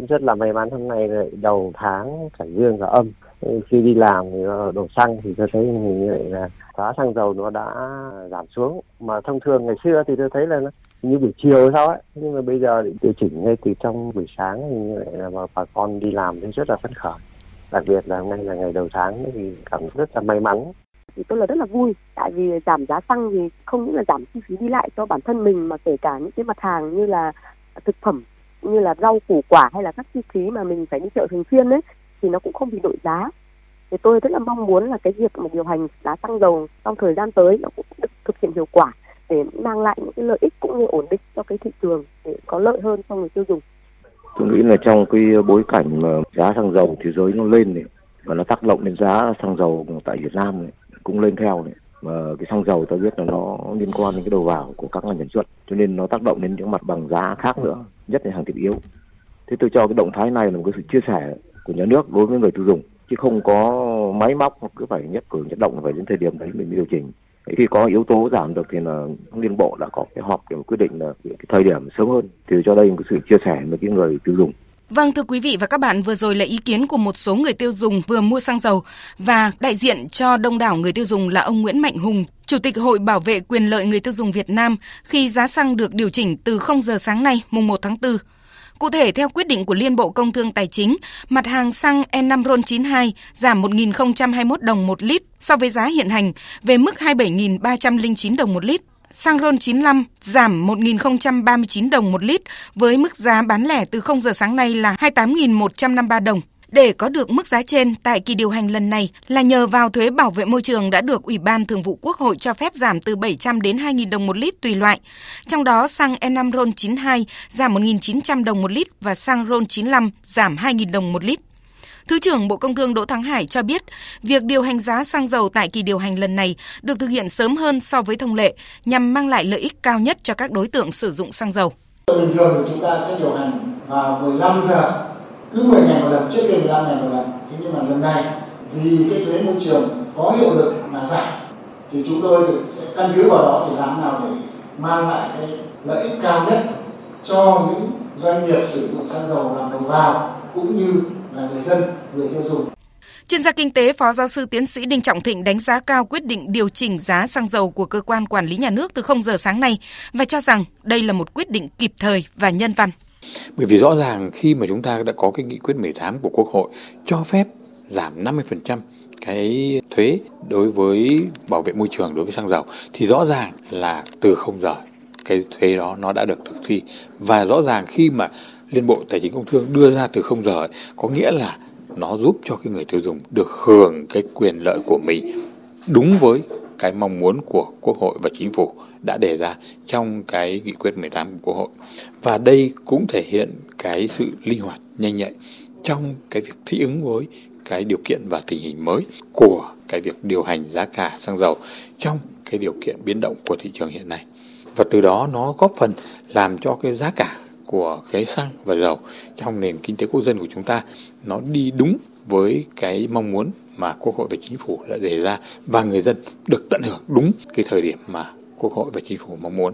cũng rất là may mắn hôm nay lại đầu tháng cả dương cả âm. Khi đi làm thì ờ, đổ xăng thì tôi thấy như vậy là giá xăng dầu nó đã giảm xuống. Mà thông thường ngày xưa thì tôi thấy là nó như buổi chiều sao ấy. Nhưng mà bây giờ điều chỉnh ngay từ trong buổi sáng thì như vậy là bà con đi làm thì rất là phấn khởi. Đặc biệt là hôm nay là ngày đầu tháng thì cảm rất là may mắn. Thì tôi là rất là vui, tại vì giảm giá xăng thì không những là giảm chi phí đi lại cho bản thân mình mà kể cả những cái mặt hàng như là thực phẩm như là rau củ quả hay là các chi phí mà mình phải đi chợ thường xuyên đấy thì nó cũng không bị đội giá thì tôi rất là mong muốn là cái việc mà điều hành giá xăng dầu trong thời gian tới nó cũng được thực hiện hiệu quả để mang lại những cái lợi ích cũng như ổn định cho cái thị trường để có lợi hơn cho người tiêu dùng. Tôi nghĩ là trong cái bối cảnh mà giá xăng dầu thế giới nó lên này và nó tác động đến giá xăng dầu tại Việt Nam này, cũng lên theo này mà cái xăng dầu tôi biết là nó liên quan đến cái đầu vào của các ngành sản xuất cho nên nó tác động đến những mặt bằng giá khác nữa nhất là hàng thiết yếu. Thế tôi cho cái động thái này là một cái sự chia sẻ của nhà nước đối với người tiêu dùng chứ không có máy móc cứ phải nhất cử nhất động phải đến thời điểm đấy mình điều chỉnh. Khi có yếu tố giảm được thì là liên bộ đã có cái họp để quyết định là cái thời điểm sớm hơn. Thì cho đây một cái sự chia sẻ với cái người tiêu dùng. Vâng thưa quý vị và các bạn, vừa rồi là ý kiến của một số người tiêu dùng vừa mua xăng dầu và đại diện cho đông đảo người tiêu dùng là ông Nguyễn Mạnh Hùng, Chủ tịch Hội Bảo vệ quyền lợi người tiêu dùng Việt Nam khi giá xăng được điều chỉnh từ 0 giờ sáng nay mùng 1 tháng 4. Cụ thể, theo quyết định của Liên Bộ Công Thương Tài chính, mặt hàng xăng E5 RON92 giảm 1.021 đồng một lít so với giá hiện hành về mức 27.309 đồng một lít. Xăng RON 95 giảm 1.039 đồng một lít với mức giá bán lẻ từ 0 giờ sáng nay là 28.153 đồng. Để có được mức giá trên tại kỳ điều hành lần này là nhờ vào thuế bảo vệ môi trường đã được Ủy ban Thường vụ Quốc hội cho phép giảm từ 700 đến 2.000 đồng một lít tùy loại. Trong đó xăng E5 RON 92 giảm 1.900 đồng một lít và xăng RON 95 giảm 2.000 đồng một lít. Thứ trưởng Bộ Công Thương Đỗ Thắng Hải cho biết, việc điều hành giá xăng dầu tại kỳ điều hành lần này được thực hiện sớm hơn so với thông lệ nhằm mang lại lợi ích cao nhất cho các đối tượng sử dụng xăng dầu. Bình thường thì chúng ta sẽ điều hành vào 15 giờ, cứ 10 ngày một lần, trước kia 15 ngày một lần. Thế nhưng mà lần này vì cái thuế môi trường có hiệu lực là giảm thì chúng tôi thì sẽ căn cứ vào đó thì làm nào để mang lại cái lợi ích cao nhất cho những doanh nghiệp sử dụng xăng dầu làm đầu vào cũng như là người dân, người tiêu dùng. Chuyên gia kinh tế Phó Giáo sư Tiến sĩ Đinh Trọng Thịnh đánh giá cao quyết định điều chỉnh giá xăng dầu của cơ quan quản lý nhà nước từ 0 giờ sáng nay và cho rằng đây là một quyết định kịp thời và nhân văn. Bởi vì rõ ràng khi mà chúng ta đã có cái nghị quyết 18 của Quốc hội cho phép giảm 50% cái thuế đối với bảo vệ môi trường đối với xăng dầu, thì rõ ràng là từ không giờ cái thuế đó nó đã được thực thi. Và rõ ràng khi mà Liên Bộ Tài chính Công Thương đưa ra từ không giờ có nghĩa là nó giúp cho cái người tiêu dùng được hưởng cái quyền lợi của mình đúng với cái mong muốn của Quốc hội và Chính phủ đã đề ra trong cái nghị quyết 18 của Quốc hội. Và đây cũng thể hiện cái sự linh hoạt, nhanh nhạy trong cái việc thích ứng với cái điều kiện và tình hình mới của cái việc điều hành giá cả xăng dầu trong cái điều kiện biến động của thị trường hiện nay. Và từ đó nó góp phần làm cho cái giá cả của cái xăng và dầu trong nền kinh tế quốc dân của chúng ta nó đi đúng với cái mong muốn mà Quốc hội và Chính phủ đã đề ra và người dân được tận hưởng đúng cái thời điểm mà Quốc hội và Chính phủ mong muốn.